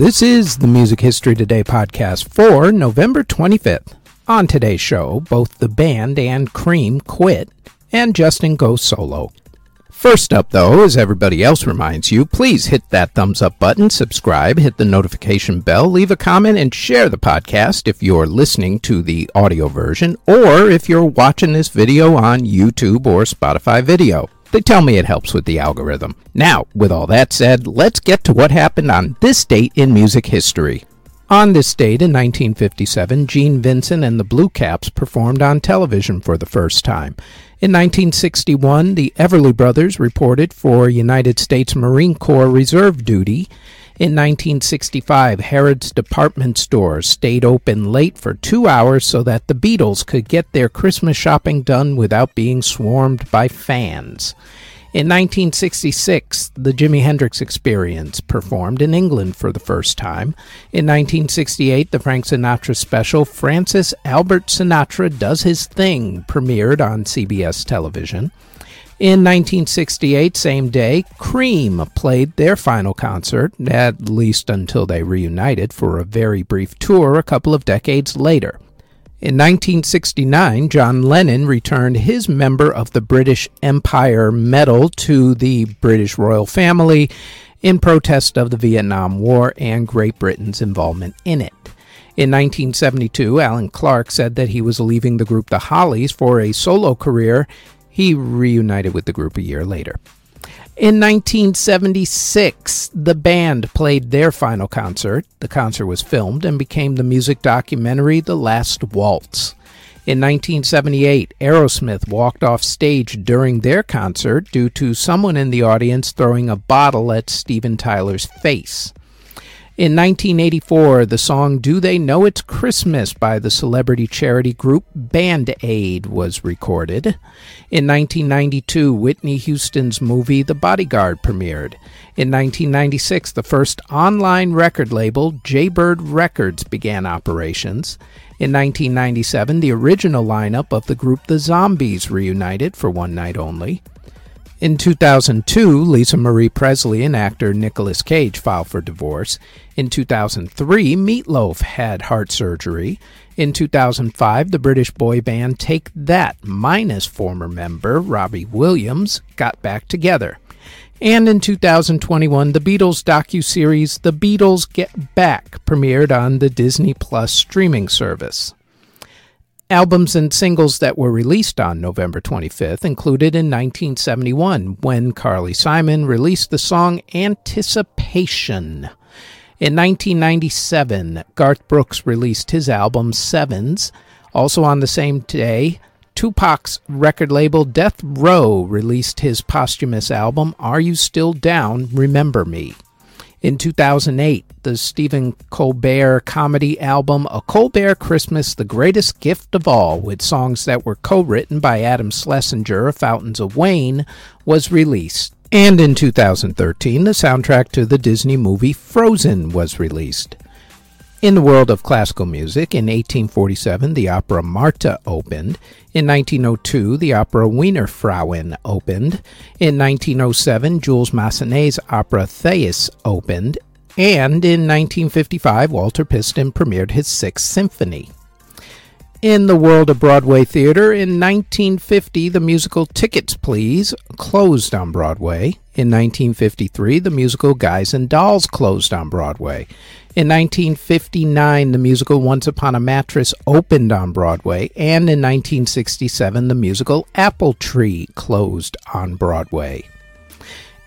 This is the Music History Today podcast for November 25th. On today's show, both the band and Cream quit, and Justin goes solo. First up, though, as everybody else reminds you, please hit that thumbs up button, subscribe, hit the notification bell, leave a comment, and share the podcast if you're listening to the audio version or if you're watching this video on YouTube or Spotify video. They tell me it helps with the algorithm. Now, with all that said, let's get to what happened on this date in music history. On this date in 1957, Gene Vincent and the Blue Caps performed on television for the first time. In 1961, the Everly Brothers reported for United States Marine Corps reserve duty. In 1965, Harrods department store stayed open late for two hours so that the Beatles could get their Christmas shopping done without being swarmed by fans. In 1966, the Jimi Hendrix Experience performed in England for the first time. In 1968, the Frank Sinatra special Francis Albert Sinatra Does His Thing premiered on CBS television. In 1968, same day, Cream played their final concert, at least until they reunited for a very brief tour a couple of decades later. In 1969, John Lennon returned his Member of the British Empire Medal to the British royal family in protest of the Vietnam War and Great Britain's involvement in it. In 1972, Allan Clarke said that he was leaving the group The Hollies for a solo career. He reunited with the group a year later. In 1976, the band played their final concert. The concert was filmed and became the music documentary The Last Waltz. In 1978, Aerosmith walked off stage during their concert due to someone in the audience throwing a bottle at Steven Tyler's face. In 1984, the song Do They Know It's Christmas by the celebrity charity group Band Aid was recorded. In 1992, Whitney Houston's movie The Bodyguard premiered. In 1996, the first online record label, J-Bird Records, began operations. In 1997, the original lineup of the group The Zombies reunited for one night only. In 2002, Lisa Marie Presley and actor Nicolas Cage filed for divorce. In 2003, Meat Loaf had heart surgery. In 2005, the British boy band Take That, minus former member Robbie Williams, got back together. And in 2021, the Beatles docu-series The Beatles Get Back premiered on the Disney Plus streaming service. Albums and singles that were released on November 25th included in 1971 when Carly Simon released the song Anticipation. In 1997, Garth Brooks released his album Sevens. Also on the same day, Tupac's record label Death Row released his posthumous album Are You Still Down? Remember Me. In 2008, the Stephen Colbert comedy album A Colbert Christmas The Greatest Gift of All, with songs that were co written by Adam Schlesinger of Fountains of Wayne, was released. And in 2013, the soundtrack to the Disney movie Frozen was released. In the world of classical music, in 1847, the opera Martha opened. In 1902, the opera Wiener Frauen opened. In 1907, Jules Massenet's opera Thais opened. And in 1955, Walter Piston premiered his Sixth Symphony. In the world of Broadway theater, in 1950, the musical Tickets Please closed on Broadway. In 1953, the musical Guys and Dolls closed on Broadway. In 1959, the musical Once Upon a Mattress opened on Broadway, and in 1967, the musical Apple Tree closed on Broadway.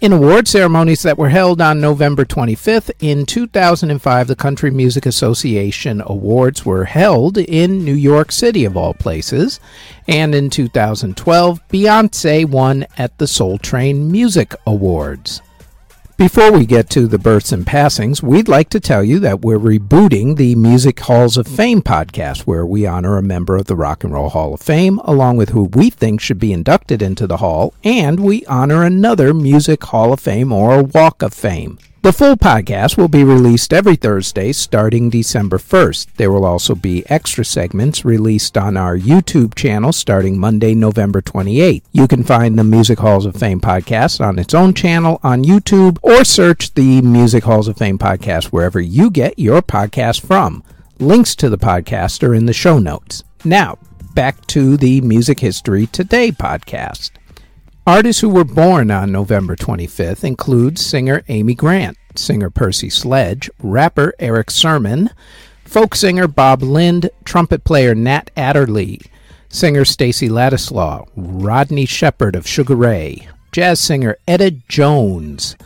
In award ceremonies that were held on November 25th, in 2005, the Country Music Association Awards were held in New York City, of all places. And in 2012, Beyonce won at the Soul Train Music Awards. Before we get to the births and passings, we'd like to tell you that we're rebooting the Music Halls of Fame podcast, where we honor a member of the Rock and Roll Hall of Fame, along with who we think should be inducted into the Hall, and we honor another Music Hall of Fame or Walk of Fame. The full podcast will be released every Thursday starting December 1st. There will also be extra segments released on our YouTube channel starting Monday, November 28th. You can find the Music Halls of Fame podcast on its own channel on YouTube or search the Music Halls of Fame podcast wherever you get your podcast from. Links to the podcast are in the show notes. Now, back to the Music History Today podcast. Artists who were born on November 25th include singer Amy Grant, singer Percy Sledge, rapper Erick Sermon, folk singer Bob Lind, trumpet player Nat Adderley, singer Stacy Lattisaw, Rodney Sheppard of Sugar Ray, jazz singer Etta Jones,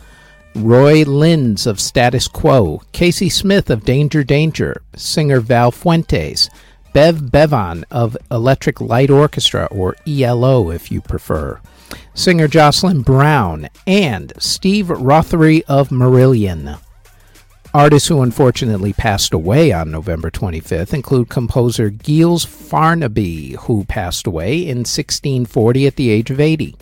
Roy Lynes of Status Quo, Kasey Smith of Danger Danger, singer Val Fuentes, Bev Bevan of Electric Light Orchestra, or ELO if you prefer, singer Jocelyn Brown, and Steve Rothery of Marillion. Artists who unfortunately passed away on November 25th include composer Giles Farnaby, who passed away in 1640 at the age of 80.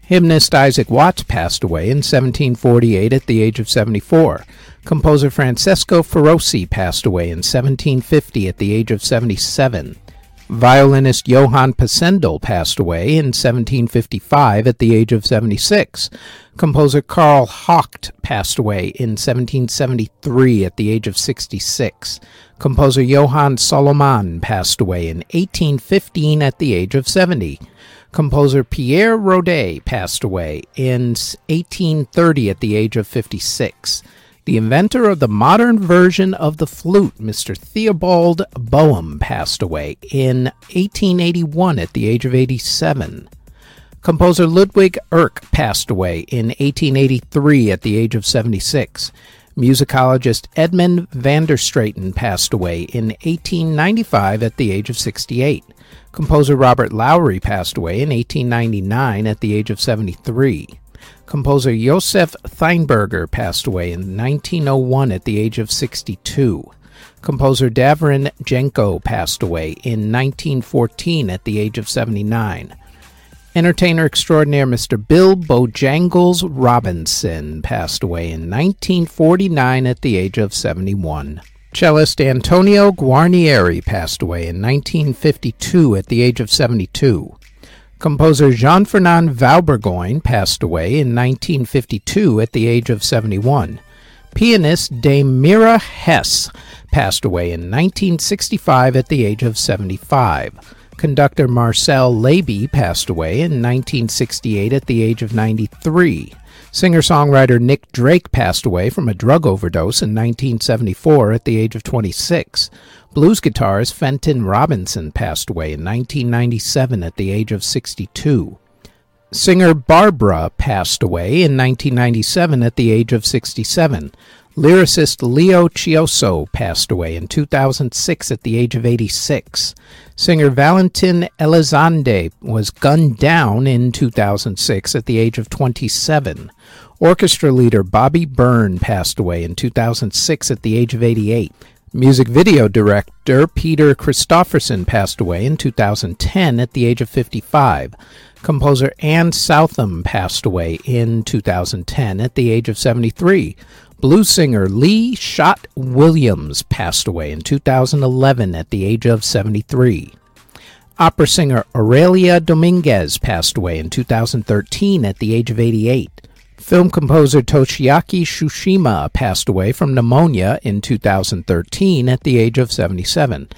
Hymnist Isaac Watts passed away in 1748 at the age of 74. Composer Francesco Ferrosi passed away in 1750 at the age of 77. Violinist Johann Pisendel passed away in 1755 at the age of 76. Composer Carl Höckh passed away in 1773 at the age of 66. Composer Johann Salomon passed away in 1815 at the age of 70. Composer Pierre Rode passed away in 1830 at the age of 56. The inventor of the modern version of the flute, Mr. Theobald Boehm, passed away in 1881 at the age of 87. Composer Ludwig Erk passed away in 1883 at the age of 76. Musicologist Edmund van der Straeten passed away in 1895 at the age of 68. Composer Robert Lowry passed away in 1899 at the age of 73. Composer Josef Rheinberger passed away in 1901 at the age of 62. Composer Davorin Jenko passed away in 1914 at the age of 79. Entertainer extraordinaire Mr. Bill Bojangles Robinson passed away in 1949 at the age of 71. Cellist Antonio Guarnieri passed away in 1952 at the age of 72. Composer Jean Fernand Vaubergoin passed away in 1952 at the age of 71. Pianist Dame Myra Hess passed away in 1965 at the age of 75. Conductor Marcel Levy passed away in 1968 at the age of 93. Singer songwriter Nick Drake passed away from a drug overdose in 1974 at the age of 26. Blues guitarist Fenton Robinson passed away in 1997 at the age of 62. Singer Barbara passed away in 1997 at the age of 67. Lyricist Leo Chiosso passed away in 2006 at the age of 86. Singer Valentin Elizalde was gunned down in 2006 at the age of 27. Orchestra leader Bobby Byrne passed away in 2006 at the age of 88. Music video director Peter Christopherson passed away in 2010 at the age of 55. Composer Ann Southam passed away in 2010 at the age of 73. Blues singer Lee Shot Williams passed away in 2011 at the age of 73. Opera singer Oralia Dominguez passed away in 2013 at the age of 88. Film composer Toshiaki Tsushima passed away from pneumonia in 2013 at the age of 77.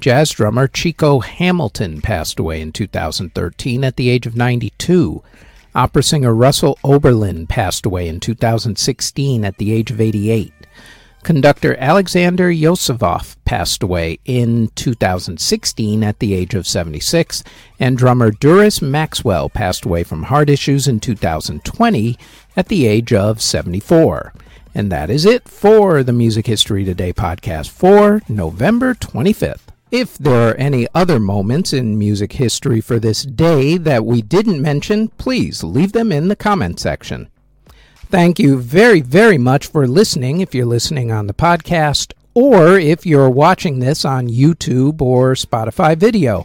Jazz drummer Chico Hamilton passed away in 2013 at the age of 92. Opera singer Russell Oberlin passed away in 2016 at the age of 88. Conductor Alexander Yosifov passed away in 2016 at the age of 76, and drummer Doris Maxwell passed away from heart issues in 2020 at the age of 74. And that is it for the Music History Today podcast for November 25th. If there are any other moments in music history for this day that we didn't mention, please leave them in the comment section. Thank you very, very much for listening if you're listening on the podcast or if you're watching this on YouTube or Spotify video.